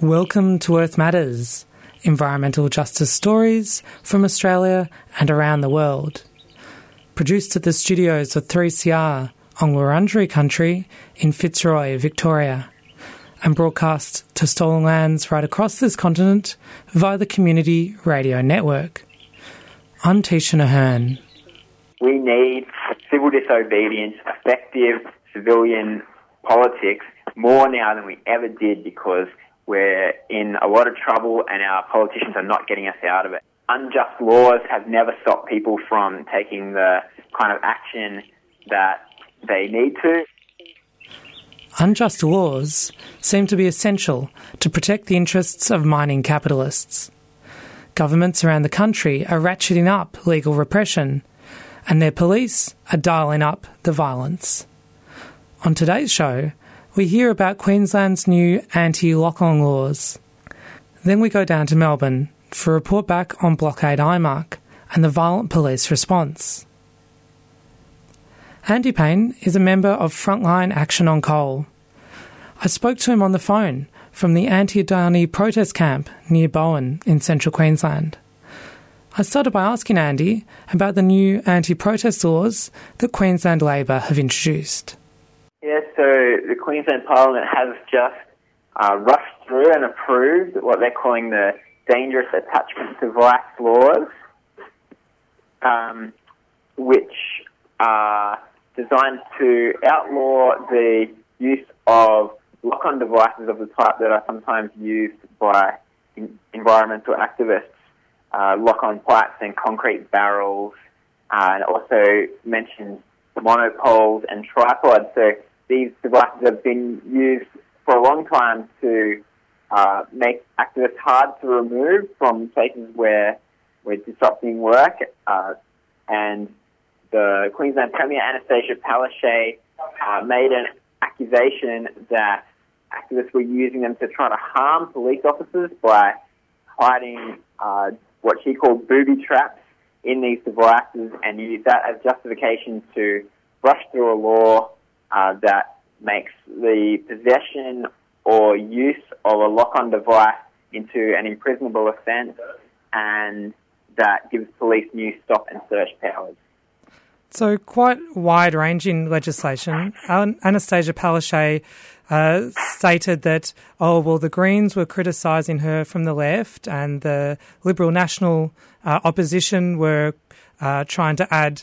Welcome to Earth Matters, environmental justice stories from Australia and around the world. Produced at the studios of 3CR on Wurundjeri country in Fitzroy, Victoria, and broadcast to stolen lands right across this continent via the Community Radio Network. I'm Tisha Ahern. We need civil disobedience, effective civilian politics more now than we ever did because we're in a lot of trouble and our politicians are not getting us out of it. Unjust laws have never stopped people from taking the kind of action that they need to. Unjust laws seem to be essential to protect the interests of mining capitalists. Governments around the country are ratcheting up legal repression, and their police are dialing up the violence. On today's show, we hear about Queensland's new anti lock on laws. Then we go down to Melbourne for a report back on Blockade IMARC and the violent police response. Andy Payne is a member of Frontline Action on Coal. I spoke to him on the phone from the anti Adani protest camp near Bowen in central Queensland. I started by asking Andy about the new anti protest laws that Queensland Labor have introduced. Yeah, so the Queensland Parliament has just uh, rushed through and approved what they're calling the dangerous attachment device laws, um, which are designed to outlaw the use of lock-on devices of the type that are sometimes used by environmental activists, uh, lock-on pipes and concrete barrels, uh, and also mentions monopoles and tripods. So these devices have been used for a long time to uh, make activists hard to remove from places where we're disrupting work. Uh, and the Queensland Premier Annastacia Palaszczuk uh, made an accusation that activists were using them to try to harm police officers by hiding uh, what she called booby traps in these devices and use that as justification to rush through a law uh, that makes the possession or use of a lock-on device into an imprisonable offence and that gives police new stop and search powers. So, quite wide ranging legislation. Annastacia Palaszczuk uh, stated that, oh, well, the Greens were criticising her from the left and the Liberal National uh, opposition were uh, trying to add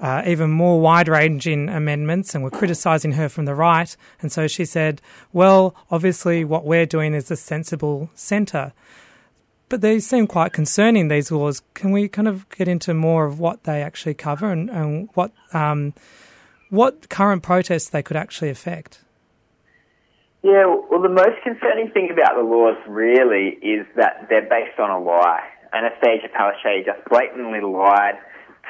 uh, even more wide ranging amendments and were criticising her from the right. And so she said, well, obviously, what we're doing is a sensible centre. But they seem quite concerning, these laws. Can we kind of get into more of what they actually cover and, and what, um, what current protests they could actually affect? Yeah, well, the most concerning thing about the laws really is that they're based on a lie. Annastacia Palaszczuk just blatantly lied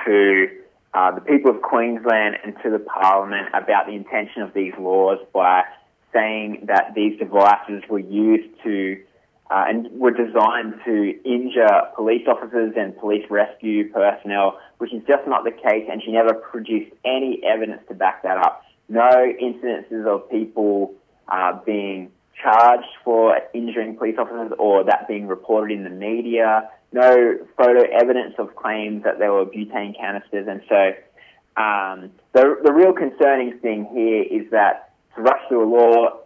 to uh, the people of Queensland and to the Parliament about the intention of these laws by saying that these devices were used to uh, and were designed to injure police officers and police rescue personnel, which is just not the case, and she never produced any evidence to back that up. No incidences of people uh, being charged for injuring police officers or that being reported in the media no photo evidence of claims that there were butane canisters. And so um, the, the real concerning thing here is that to rush through a law,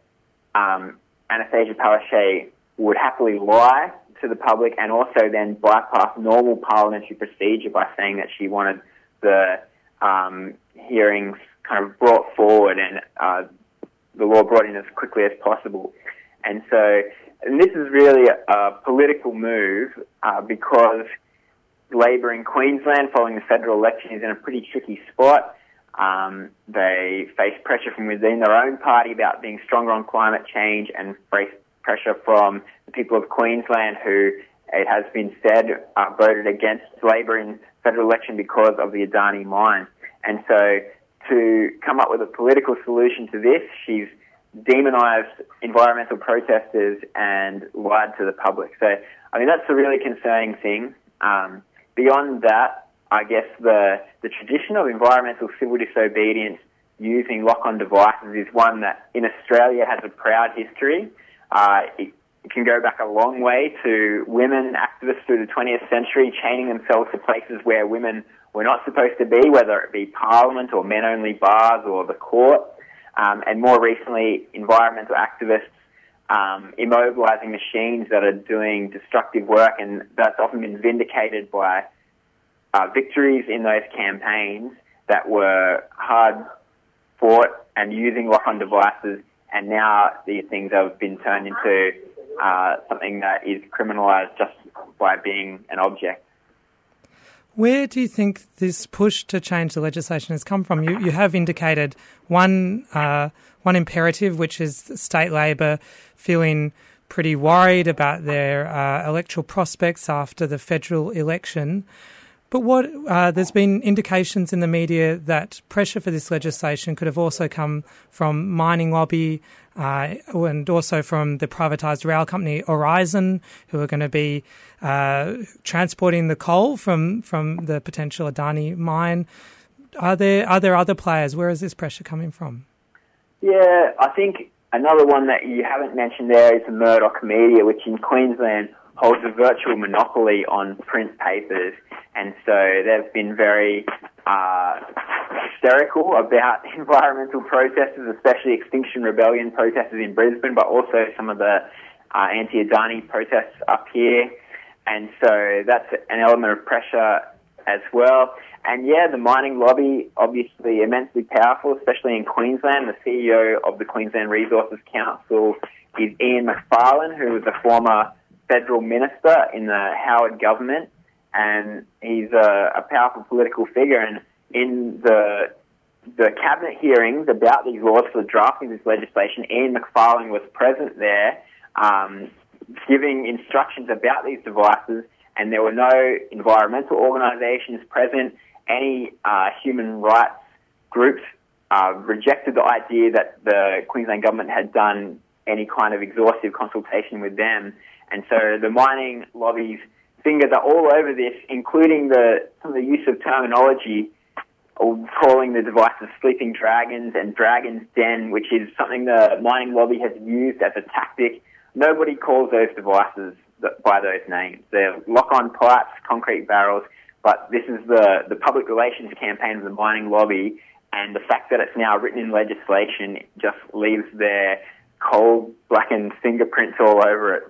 um, Annastacia Palaszczuk would happily lie to the public and also then bypass normal parliamentary procedure by saying that she wanted the um, hearings kind of brought forward and uh, the law brought in as quickly as possible. And so and this is really a, a political move uh, because Labor in Queensland, following the federal election, is in a pretty tricky spot. Um, they face pressure from within their own party about being stronger on climate change and face pressure from the people of Queensland who, it has been said, uh, voted against Labor in federal election because of the Adani mine. And so to come up with a political solution to this, she's demonized environmental protesters and lied to the public. So, I mean, that's a really concerning thing. Um, beyond that, I guess the the tradition of environmental civil disobedience using lock-on devices is one that in Australia has a proud history. Uh, it, can go back a long way to women activists through the 20th century chaining themselves to places where women were not supposed to be, whether it be Parliament or men-only bars or the court. Um, and more recently, environmental activists um, immobilizing machines that are doing destructive work, and that's often been vindicated by uh, victories in those campaigns that were hard fought and using lock-on devices, and now these things have been turned into uh, something that is criminalised just by being an object. Where do you think this push to change the legislation has come from? You, you have indicated one uh, one imperative, which is state Labor feeling pretty worried about their uh, electoral prospects after the federal election. But what uh, there's been indications in the media that pressure for this legislation could have also come from mining lobby uh, and also from the privatised rail company Aurizon, who are going to be uh, transporting the coal from from the potential Adani mine. Are there are there other players? Where is this pressure coming from? Yeah, I think another one that you haven't mentioned there is the Murdoch Media, which in Queensland holds a virtual monopoly on print papers and so they've been very uh, hysterical about environmental protesters, especially Extinction Rebellion protesters in Brisbane, but also some of the uh, anti-Adani protests up here. And so that's an element of pressure as well. And yeah, the mining lobby, obviously immensely powerful, especially in Queensland. The CEO of the Queensland Resources Council is Ian Macfarlane, who was a former federal minister in the Howard government and he's a, a powerful political figure. And in the the cabinet hearings about these laws for drafting this legislation, Ian Macfarlane was present there, um, giving instructions about these devices, and there were no environmental organisations present. Any uh, human rights groups uh, rejected the idea that the Queensland government had done any kind of exhaustive consultation with them, and so the mining lobbies fingers are all over this, including the the use of terminology calling the devices sleeping dragons and dragon's den, which is something the mining lobby has used as a tactic. Nobody calls those devices by those names. They're lock-on pipes, concrete barrels, but this is the, the public relations campaign of the mining lobby, and the fact that it's now written in legislation just leaves their cold, blackened fingerprints all over it.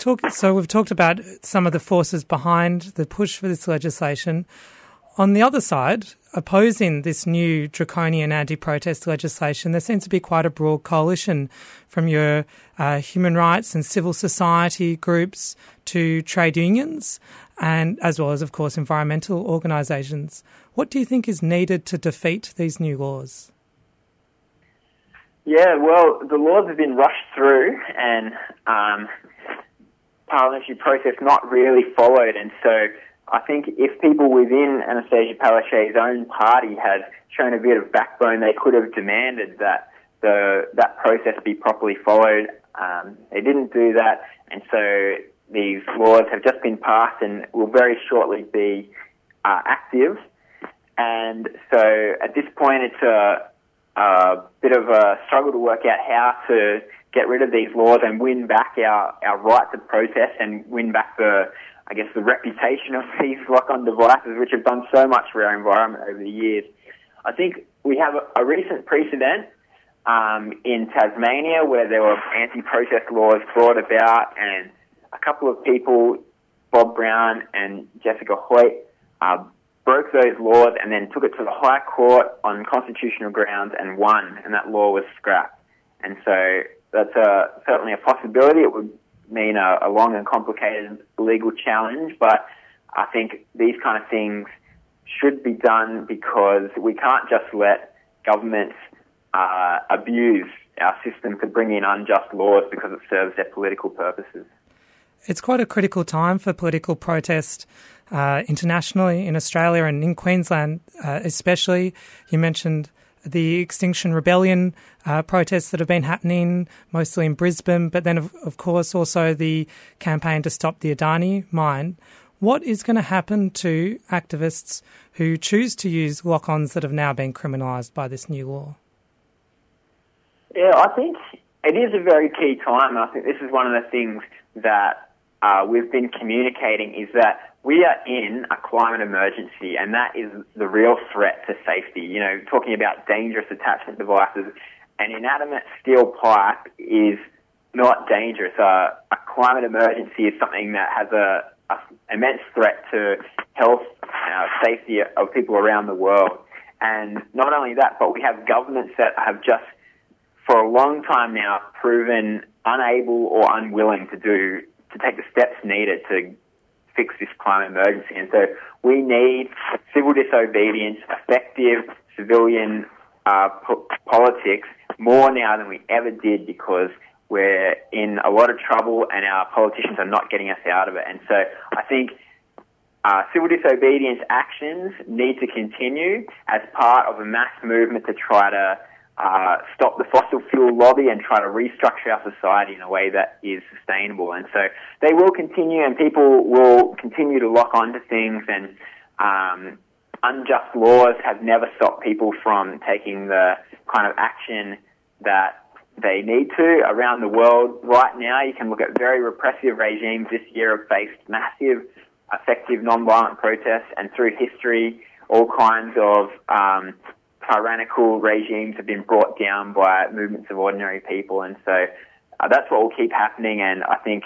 Talk, so we've talked about some of the forces behind the push for this legislation. On the other side, opposing this new draconian anti-protest legislation, there seems to be quite a broad coalition from your uh, human rights and civil society groups to trade unions, and as well as, of course, environmental organisations. What do you think is needed to defeat these new laws? Yeah, well, the laws have been rushed through, and um, parliamentary process not really followed. And so I think if people within Annastacia Palaszczuk's own party had shown a bit of backbone, they could have demanded that the that process be properly followed. Um, they didn't do that, and so these laws have just been passed and will very shortly be uh, active. And so at this point, it's a, a bit of a struggle to work out how to get rid of these laws and win back our, our right to protest and win back the, I guess, the reputation of these lock-on devices, which have done so much for our environment over the years. I think we have a, a recent precedent um, in Tasmania where there were anti-protest laws brought about, and a couple of people, Bob Brown and Jessica Hoyt, uh, broke those laws and then took it to the High Court on constitutional grounds and won, and that law was scrapped. And so that's a, certainly a possibility. It would mean a, a long and complicated legal challenge, but I think these kind of things should be done because we can't just let governments uh, abuse our system to bring in unjust laws because it serves their political purposes. It's quite a critical time for political protest uh, internationally in Australia and in Queensland, uh, especially. You mentioned the Extinction Rebellion uh, protests that have been happening, mostly in Brisbane, but then, of, of, course, also the campaign to stop the Adani mine. What is going to happen to activists who choose to use lock ons that have now been criminalised by this new law? Yeah, I think it is a very key time. I think this is one of the things that uh, we've been communicating is that we are in a climate emergency, and that is the real threat to safety. You know, talking about dangerous attachment devices, an inanimate steel pipe is not dangerous. Uh, a climate emergency is something that has a, a immense threat to health, uh, safety of people around the world. And not only that, but we have governments that have just, for a long time now, proven unable or unwilling to do to take the steps needed to fix this climate emergency. And so we need civil disobedience, effective civilian uh, po- politics more now than we ever did because we're in a lot of trouble and our politicians are not getting us out of it. And so I think uh, civil disobedience actions need to continue as part of a mass movement to try to uh, stop the fossil fuel lobby and try to restructure our society in a way that is sustainable. And so they will continue, and people will continue to lock onto things. And um, unjust laws have never stopped people from taking the kind of action that they need to around the world. Right now, you can look at very repressive regimes this year have faced massive, effective non-violent protests, and through history, all kinds of um, tyrannical regimes have been brought down by movements of ordinary people, and so uh, that's what will keep happening. And I think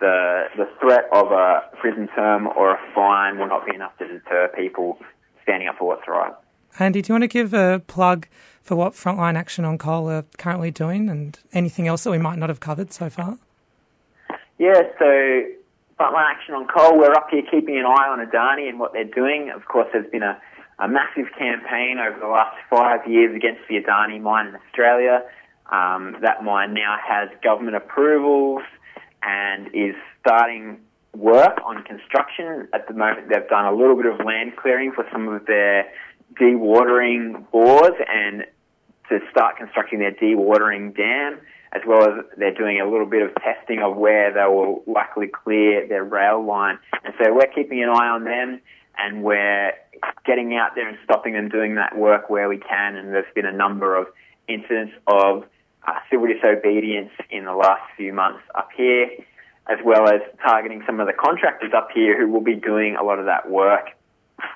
the the threat of a prison term or a fine will not be enough to deter people standing up for what's right. Andy, do you want to give a plug for what Frontline Action on Coal are currently doing, and anything else that we might not have covered so far? Yeah, so Frontline Action on Coal, we're up here keeping an eye on Adani and what they're doing. Of course, there's been a a massive campaign over the last five years against the Adani mine in Australia. Um, that mine now has government approvals and is starting work on construction. At the moment, they've done a little bit of land clearing for some of their dewatering bores and to start constructing their dewatering dam, as well as they're doing a little bit of testing of where they will likely clear their rail line. And so we're keeping an eye on them and we're getting out there and stopping them doing that work where we can. And there's been a number of incidents of uh, civil disobedience in the last few months up here, as well as targeting some of the contractors up here who will be doing a lot of that work.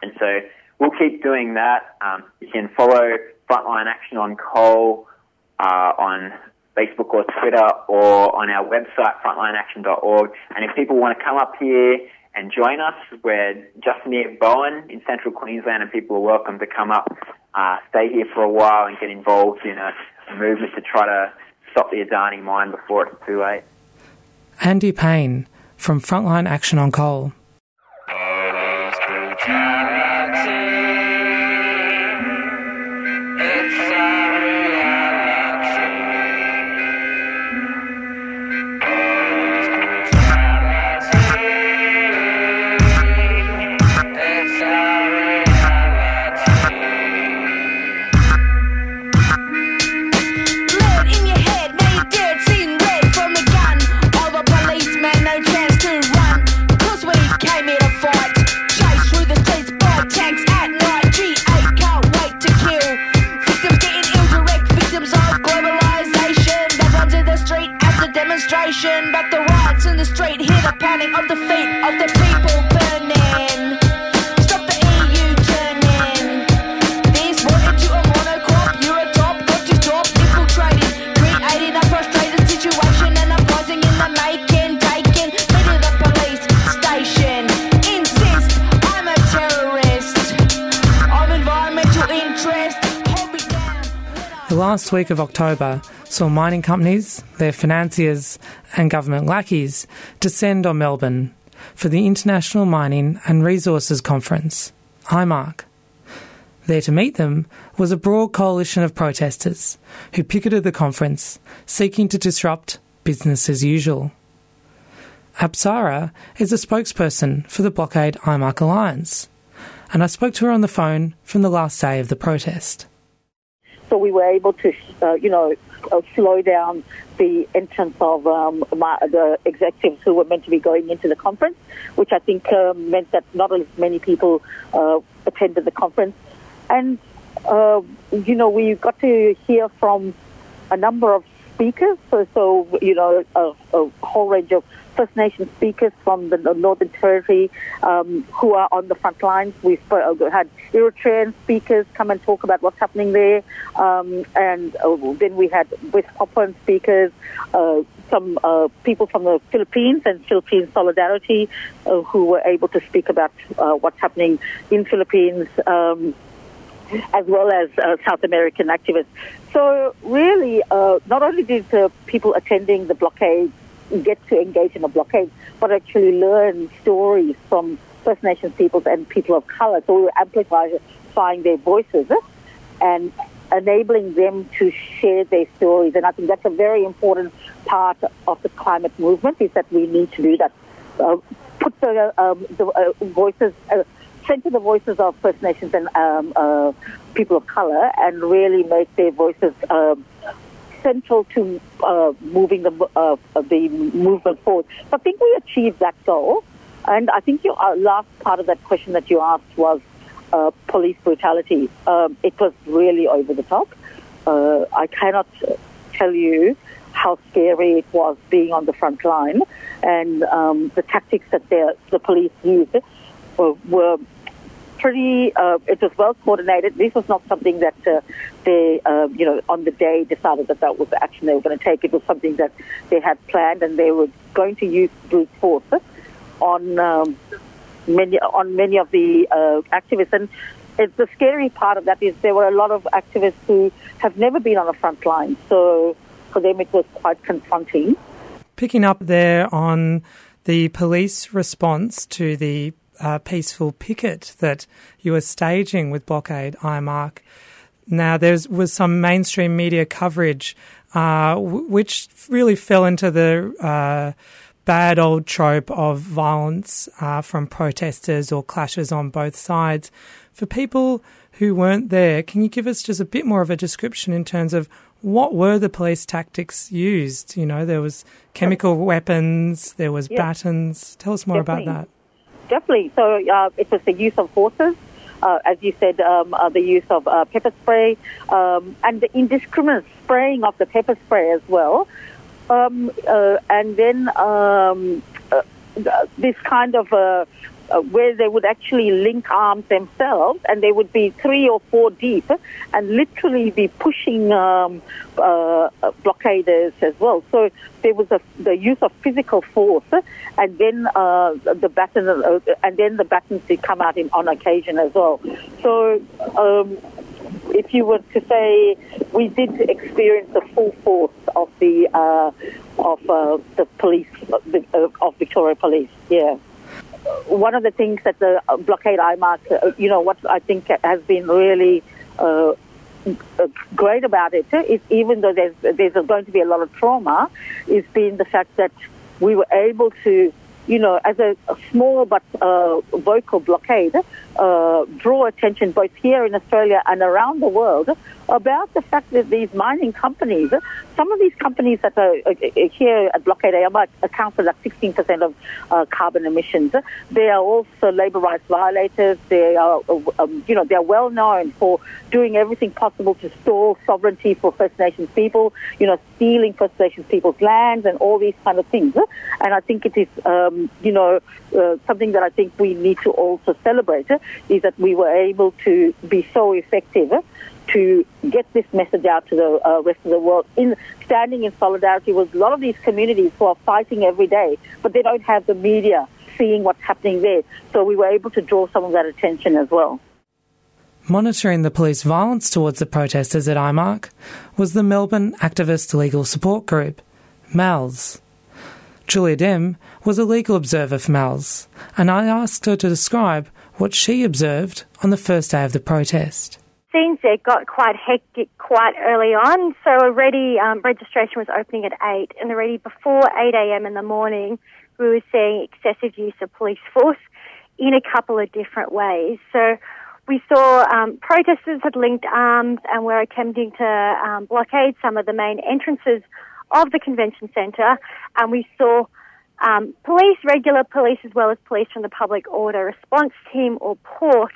And so we'll keep doing that. Um, you can follow Frontline Action on Coal uh, on Facebook or Twitter or on our website, frontlineaction.org. And if people want to come up here and join us. We're just near Bowen in central Queensland, and people are welcome to come up, uh, stay here for a while, and get involved in a, a movement to try to stop the Adani mine before it's too late. Andy Payne from Frontline Action on Coal. Last week of October saw mining companies, their financiers, and government lackeys descend on Melbourne for the International Mining and Resources Conference, IMARC. There to meet them was a broad coalition of protesters who picketed the conference, seeking to disrupt business as usual. Apsara is a spokesperson for the Blockade IMARC Alliance, and I spoke to her on the phone from the last day of the protest. So we were able to, uh, you know, uh, slow down the entrance of um, my, the executives who were meant to be going into the conference, which I think um, meant that not as many people uh, attended the conference. And, uh, you know, we got to hear from a number of speakers. So, so you know, a, a, whole range of First Nation speakers from the Northern Territory um, who are on the front lines. We've uh, had Eritrean speakers come and talk about what's happening there, um, and uh, then we had West Papuan speakers. Uh, some uh, people from the Philippines and Philippine Solidarity uh, who were able to speak about uh, what's happening in Philippines. Um, as well as uh, South American activists. So really, uh, not only did the people attending the blockade get to engage in a blockade, but actually learn stories from First Nations peoples and people of color. So we were amplifying their voices and enabling them to share their stories. And I think that's a very important part of the climate movement is that we need to do that. Uh, put the, um, the uh, voices, uh, center the voices of First Nations and um, uh, people of color and really make their voices um, central to uh, moving the, uh, the movement forward. So I think we achieved that goal. And I think your uh, last part of that question that you asked was uh, police brutality. Um, it was really over the top. Uh, I cannot tell you how scary it was being on the front line, and um, the tactics that the police used were, were pretty, uh, it was well coordinated. This was not something that uh, they, uh, you know, on the day decided that that was the action they were going to take. It was something that they had planned and they were going to use brute force on um, many on many of the uh, activists. And the scary part of that is there were a lot of activists who have never been on the front line. So for them, it was quite confronting. Picking up there on the police response to the uh, peaceful picket that you were staging with Blockade IMARC. Now, there was some mainstream media coverage uh, w- which really fell into the uh, bad old trope of violence uh, from protesters or clashes on both sides. For people who weren't there, can you give us just a bit more of a description in terms of what were the police tactics used? You know, there was chemical weapons, there was yes. batons. Tell us more Definitely. about that definitely. So uh, it was the use of horses, uh, as you said, um, uh, the use of uh, pepper spray, um, and the indiscriminate spraying of the pepper spray as well. Um, uh, and then um, uh, this kind of uh, where they would actually link arms themselves and they would be three or four deep and literally be pushing um, uh, blockaders as well. So there was a, the use of physical force and then uh, the baton, uh, and then the batons did come out in, on occasion as well. So um, if you were to say we did experience the full force of the uh, of uh, the police uh, of Victoria Police, yeah one of the things that the uh, blockade IMARC, uh, you know, what I think has been really uh, great about it is even though there's there's going to be a lot of trauma, is been the fact that we were able to, you know, as a, a small but uh, vocal blockade, uh, draw attention both here in Australia and around the world about the fact that these mining companies, some of these companies that are uh, here at Blockade IMARC account for like 16% of uh, carbon emissions. They are also labor rights violators. They are, uh, um, you know, they are well known for doing everything possible to stall sovereignty for First Nations people, you know, stealing First Nations people's lands and all these kind of things. And I think it is, um, you know, uh, something that I think we need to also celebrate is that we were able to be so effective to get this message out to the uh, rest of the world in standing in solidarity with a lot of these communities who are fighting every day, but they don't have the media seeing what's happening there. So we were able to draw some of that attention as well. Monitoring the police violence towards the protesters at IMARC was the Melbourne Activist Legal Support Group, MALS. Julia Dem was a legal observer for MALS, and I asked her to describe what she observed on the first day of the protest things there got quite hectic quite early on. So already um, registration was opening at 8 and already before 8 a.m. in the morning we were seeing excessive use of police force in a couple of different ways. So we saw um, protesters had linked arms and were attempting to um, blockade some of the main entrances of the convention centre, and we saw um, police, regular police, as well as police from the public order response team or port,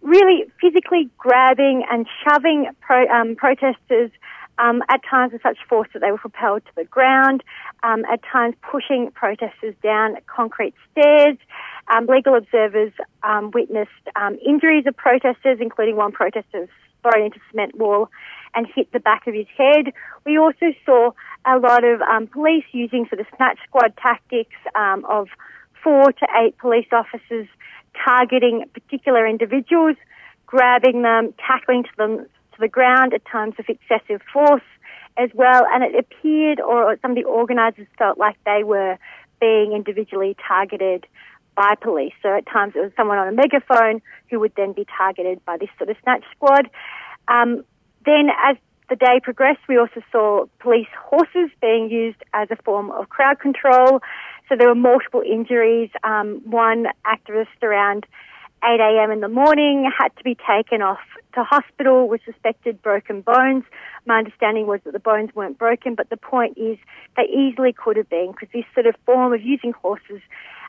really physically grabbing and shoving pro, um, protesters um, at times with such force that they were propelled to the ground, um, at times pushing protesters down concrete stairs. Um, legal observers um, witnessed um, injuries of protesters, including one protester thrown into cement wall and hit the back of his head. We also saw a lot of um, police using sort of snatch squad tactics of four to eight police officers targeting particular individuals, grabbing them, tackling to them to the ground at times with excessive force as well. And it appeared, or some of the organisers felt like they were being individually targeted by police. So at times it was someone on a megaphone who would then be targeted by this sort of snatch squad. Um, then as the day progressed, we also saw police horses being used as a form of crowd control. So there were multiple injuries. Um, one activist around 8 a.m. in the morning, had to be taken off to hospital with suspected broken bones. My understanding was that the bones weren't broken, but the point is they easily could have been because this sort of form of using horses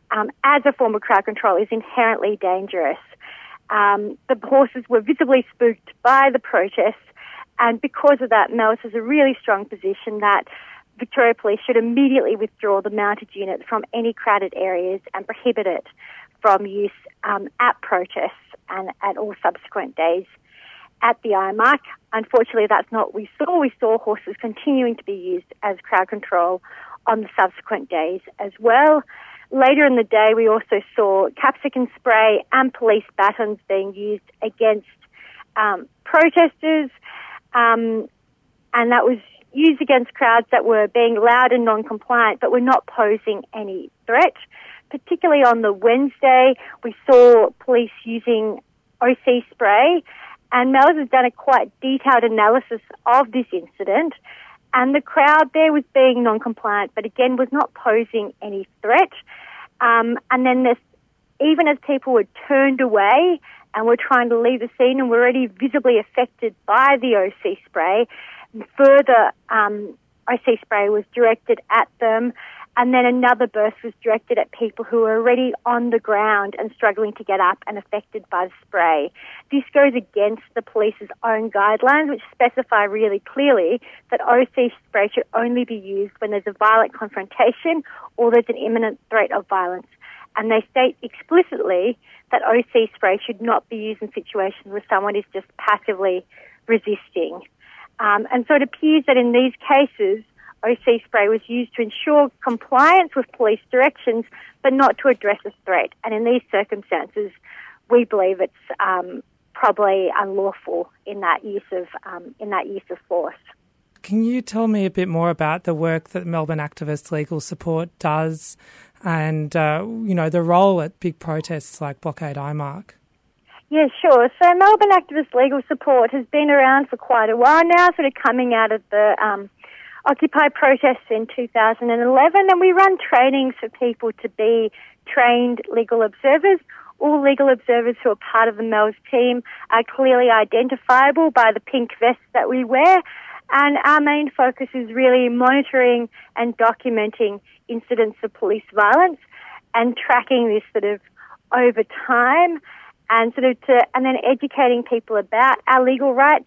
um, as a form of crowd control is inherently dangerous. Um, the horses were visibly spooked by the protests, and because of that, MALS has a really strong position that Victoria Police should immediately withdraw the mounted unit from any crowded areas and prohibit it from use um, at protests and at all subsequent days at the IMARC. Unfortunately, that's not what we saw. We saw horses continuing to be used as crowd control on the subsequent days as well. Later in the day, we also saw capsicum spray and police batons being used against um, protesters, um, and that was used against crowds that were being loud and non-compliant, but were not posing any threat particularly on the Wednesday, we saw police using OC spray, and MALS has done a quite detailed analysis of this incident. And the crowd there was being non-compliant, but again was not posing any threat. Um, and then this, even as people were turned away and were trying to leave the scene and were already visibly affected by the OC spray, further um, OC spray was directed at them and then another burst was directed at people who were already on the ground and struggling to get up and affected by the spray. This goes against the police's own guidelines, which specify really clearly that OC spray should only be used when there's a violent confrontation or there's an imminent threat of violence. And they state explicitly that OC spray should not be used in situations where someone is just passively resisting. Um, and so it appears that in these cases, OC spray was used to ensure compliance with police directions, but not to address a threat. And in these circumstances, we believe it's um, probably unlawful in that use of um, in that use of force. Can you tell me a bit more about the work that Melbourne Activist Legal Support does, and uh, you know the role at big protests like Blockade IMARC? Yeah, sure. So Melbourne Activist Legal Support has been around for quite a while now, sort of coming out of the um, Occupy protests in 2011, and we run trainings for people to be trained legal observers. All legal observers who are part of the MALS team are clearly identifiable by the pink vests that we wear, and our main focus is really monitoring and documenting incidents of police violence and tracking this sort of over time and sort of to, and then educating people about our legal rights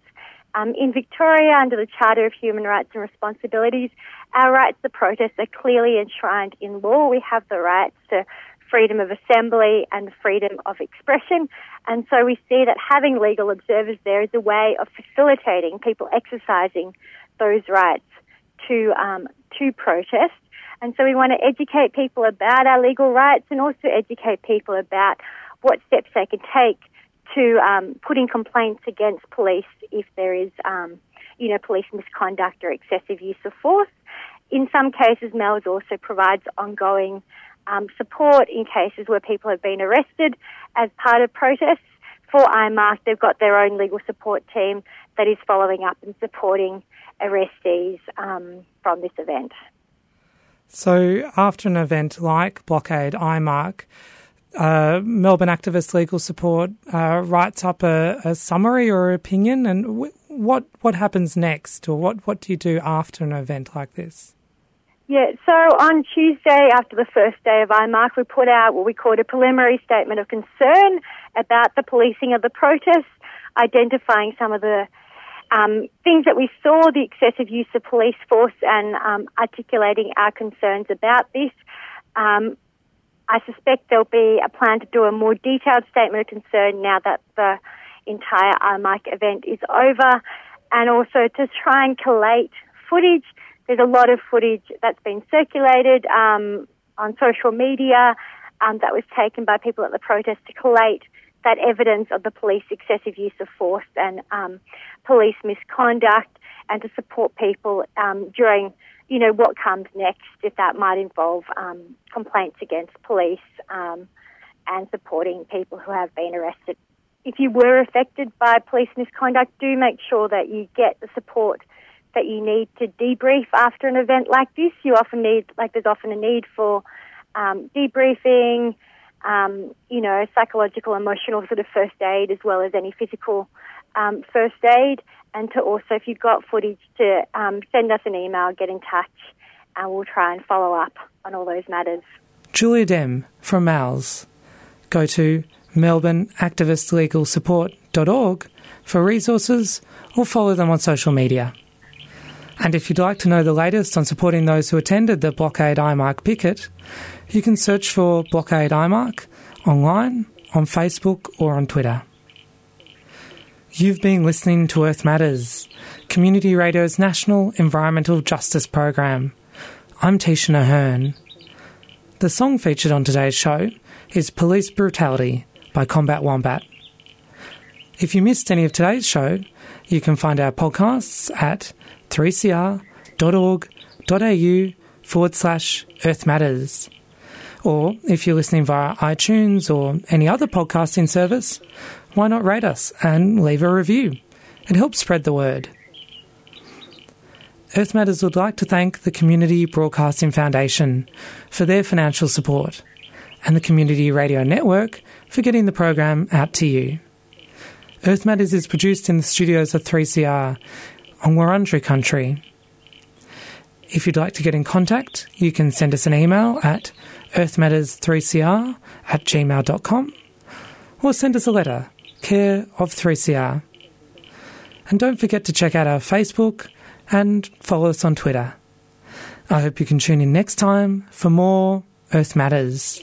um, in Victoria, under the Charter of Human Rights and Responsibilities, our rights to protest are clearly enshrined in law. We have the rights to freedom of assembly and freedom of expression. And so we see that having legal observers there is a way of facilitating people exercising those rights to, um, to protest. And so we want to educate people about our legal rights and also educate people about what steps they can take to um, putting complaints against police if there is, um, you know, police misconduct or excessive use of force. In some cases, MALS also provides ongoing um, support in cases where people have been arrested as part of protests. For IMARC, they've got their own legal support team that is following up and supporting arrestees um, from this event. So, after an event like Blockade IMARC, uh, Melbourne Activist Legal Support uh, writes up a, a, summary or opinion, and w- what what happens next, or what what do you do after an event like this? Yeah, so on Tuesday, after the first day of IMARC, we put out what we called a preliminary statement of concern about the policing of the protests, identifying some of the um, things that we saw, the excessive use of police force, and um, articulating our concerns about this. Um, I suspect there'll be a plan to do a more detailed statement of concern now that the entire IMARC event is over, and also to try and collate footage. There's a lot of footage that's been circulated um, on social media um, that was taken by people at the protest to collate that evidence of the police excessive use of force and um, police misconduct, and to support people um, during, you know, what comes next, if that might involve um, complaints against police um, and supporting people who have been arrested. If you were affected by police misconduct, do make sure that you get the support that you need to debrief after an event like this. You often need, like, there's often a need for um, debriefing, um, you know, psychological, emotional sort of first aid as well as any physical um, first aid. And to also, if you've got footage, to um, send us an email, get in touch, and we'll try and follow up on all those matters. Julia Dem from MALS. Go to melbourneactivistlegalsupport.org for resources or follow them on social media. And if you'd like to know the latest on supporting those who attended the Blockade IMARC picket, you can search for Blockade IMARC online, on Facebook, or on Twitter. You've been listening to Earth Matters, Community Radio's national environmental justice program. I'm Tisha Ahern. The song featured on today's show is Police Brutality by Combat Wombat. If you missed any of today's show, you can find our podcasts at 3cr.org.au forward slash Earth Matters. Or if you're listening via iTunes or any other podcasting service, why not rate us and leave a review? It helps spread the word. Earth Matters would like to thank the Community Broadcasting Foundation for their financial support and the Community Radio Network for getting the program out to you. Earth Matters is produced in the studios of 3CR on Wurundjeri country. If you'd like to get in contact, you can send us an email at earthmatters3cr at gmail.com or send us a letter, care of 3CR. And don't forget to check out our Facebook and follow us on Twitter. I hope you can tune in next time for more Earth Matters.